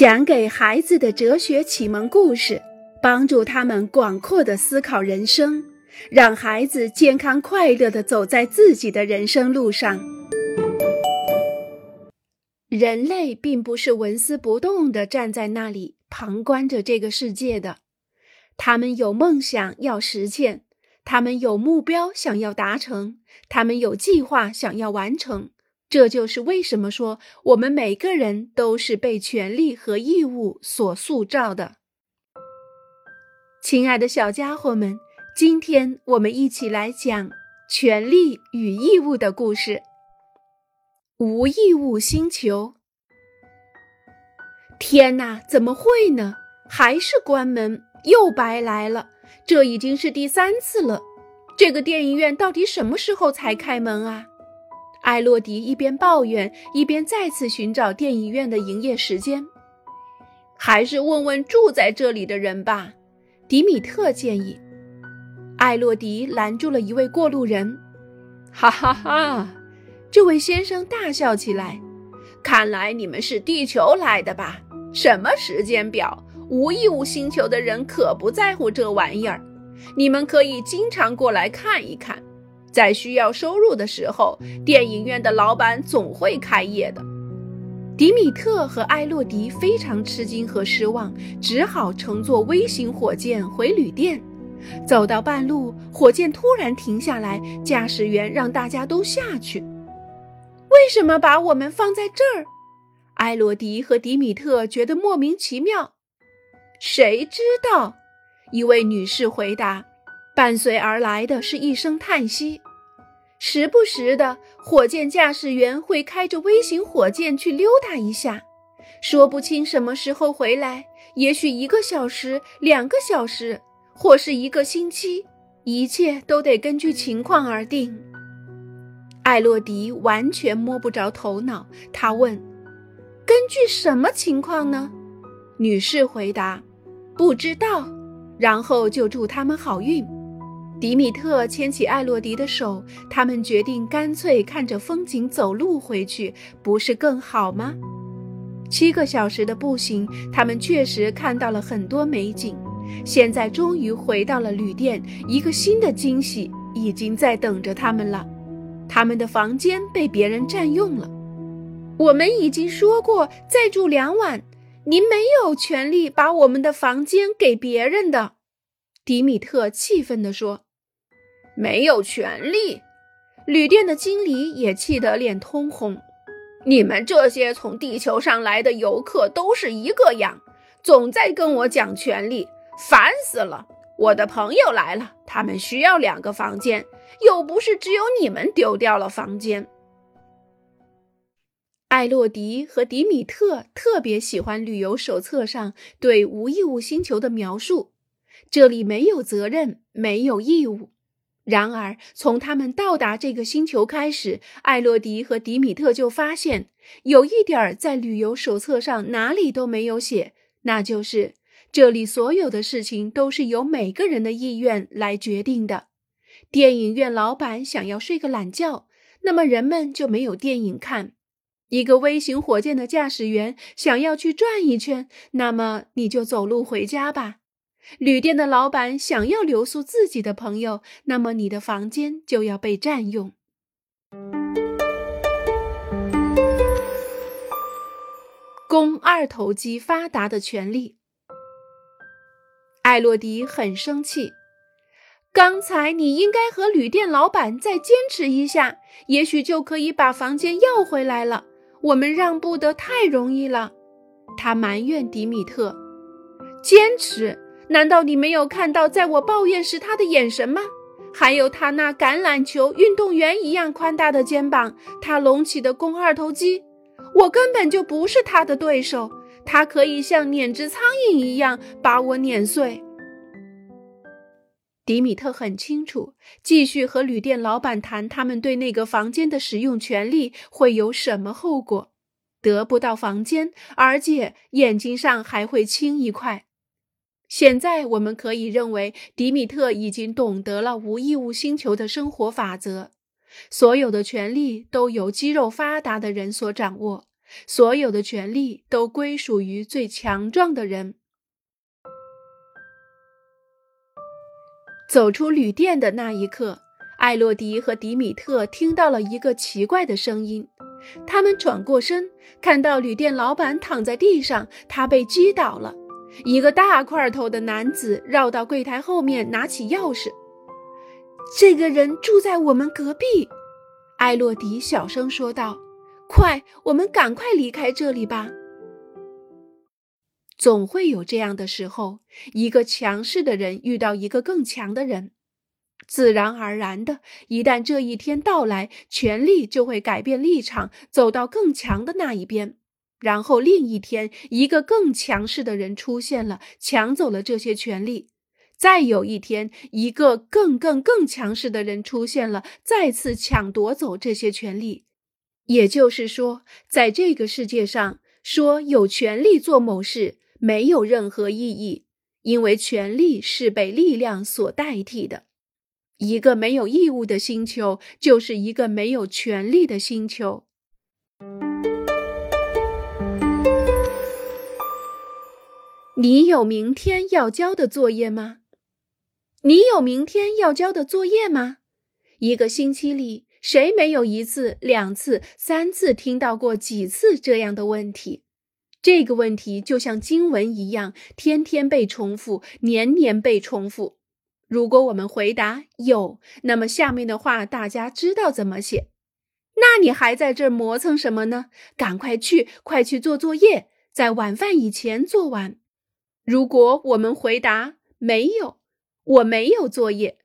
讲给孩子的哲学启蒙故事，帮助他们广阔的思考人生，让孩子健康快乐的走在自己的人生路上。人类并不是纹丝不动的站在那里旁观着这个世界的，他们有梦想要实现，他们有目标想要达成，他们有计划想要完成。这就是为什么说我们每个人都是被权利和义务所塑造的。亲爱的小家伙们，今天我们一起来讲权利与义务的故事。无义务星球。天哪，怎么会呢？还是关门，又白来了。这已经是第三次了。这个电影院到底什么时候才开门啊？艾洛迪一边抱怨，一边再次寻找电影院的营业时间。还是问问住在这里的人吧，迪米特建议。艾洛迪拦住了一位过路人。哈哈哈！这位先生大笑起来。看来你们是地球来的吧？什么时间表？无义务星球的人可不在乎这玩意儿。你们可以经常过来看一看。在需要收入的时候，电影院的老板总会开业的。迪米特和艾洛迪非常吃惊和失望，只好乘坐微型火箭回旅店。走到半路，火箭突然停下来，驾驶员让大家都下去。为什么把我们放在这儿？艾洛迪和迪米特觉得莫名其妙。谁知道？一位女士回答。伴随而来的是一声叹息。时不时的，火箭驾驶员会开着微型火箭去溜达一下，说不清什么时候回来，也许一个小时、两个小时，或是一个星期，一切都得根据情况而定。艾洛迪完全摸不着头脑，他问：“根据什么情况呢？”女士回答：“不知道。”然后就祝他们好运。迪米特牵起艾洛迪的手，他们决定干脆看着风景走路回去，不是更好吗？七个小时的步行，他们确实看到了很多美景。现在终于回到了旅店，一个新的惊喜已经在等着他们了。他们的房间被别人占用了。我们已经说过再住两晚，您没有权利把我们的房间给别人的。迪米特气愤地说。没有权利，旅店的经理也气得脸通红。你们这些从地球上来的游客都是一个样，总在跟我讲权利，烦死了！我的朋友来了，他们需要两个房间，又不是只有你们丢掉了房间。艾洛迪和迪米特特别喜欢旅游手册上对无义务星球的描述，这里没有责任，没有义务。然而，从他们到达这个星球开始，艾洛迪和迪米特就发现有一点在旅游手册上哪里都没有写，那就是这里所有的事情都是由每个人的意愿来决定的。电影院老板想要睡个懒觉，那么人们就没有电影看；一个微型火箭的驾驶员想要去转一圈，那么你就走路回家吧。旅店的老板想要留宿自己的朋友，那么你的房间就要被占用。肱二头肌发达的权利。艾洛迪很生气。刚才你应该和旅店老板再坚持一下，也许就可以把房间要回来了。我们让步得太容易了。他埋怨迪米特。坚持。难道你没有看到在我抱怨时他的眼神吗？还有他那橄榄球运动员一样宽大的肩膀，他隆起的肱二头肌，我根本就不是他的对手。他可以像碾只苍蝇一样把我碾碎。迪米特很清楚，继续和旅店老板谈他们对那个房间的使用权利会有什么后果：得不到房间，而且眼睛上还会青一块。现在我们可以认为，迪米特已经懂得了无义务星球的生活法则。所有的权利都由肌肉发达的人所掌握，所有的权利都归属于最强壮的人。走出旅店的那一刻，艾洛迪和迪米特听到了一个奇怪的声音。他们转过身，看到旅店老板躺在地上，他被击倒了。一个大块头的男子绕到柜台后面，拿起钥匙。这个人住在我们隔壁，艾洛迪小声说道：“快，我们赶快离开这里吧。”总会有这样的时候，一个强势的人遇到一个更强的人，自然而然的，一旦这一天到来，权力就会改变立场，走到更强的那一边。然后另一天，一个更强势的人出现了，抢走了这些权利。再有一天，一个更更更强势的人出现了，再次抢夺走这些权利。也就是说，在这个世界上，说有权利做某事。没有任何意义，因为权利是被力量所代替的。一个没有义务的星球，就是一个没有权利的星球。你有明天要交的作业吗？你有明天要交的作业吗？一个星期里，谁没有一次、两次、三次听到过几次这样的问题？这个问题就像经文一样，天天被重复，年年被重复。如果我们回答有，那么下面的话大家知道怎么写。那你还在这儿磨蹭什么呢？赶快去，快去做作业，在晚饭以前做完。如果我们回答没有，我没有作业，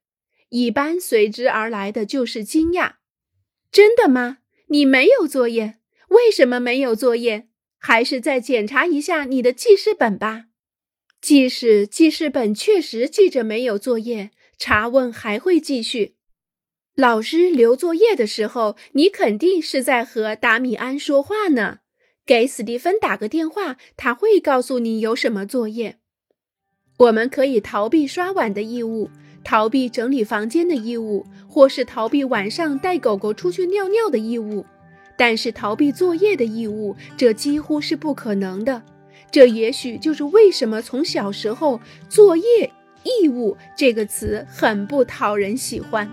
一般随之而来的就是惊讶。真的吗？你没有作业？为什么没有作业？还是再检查一下你的记事本吧。即使记事本确实记着没有作业，查问还会继续。老师留作业的时候，你肯定是在和达米安说话呢。给史蒂芬打个电话，他会告诉你有什么作业。我们可以逃避刷碗的义务，逃避整理房间的义务，或是逃避晚上带狗狗出去尿尿的义务。但是逃避作业的义务，这几乎是不可能的。这也许就是为什么从小时候“作业义务”这个词很不讨人喜欢。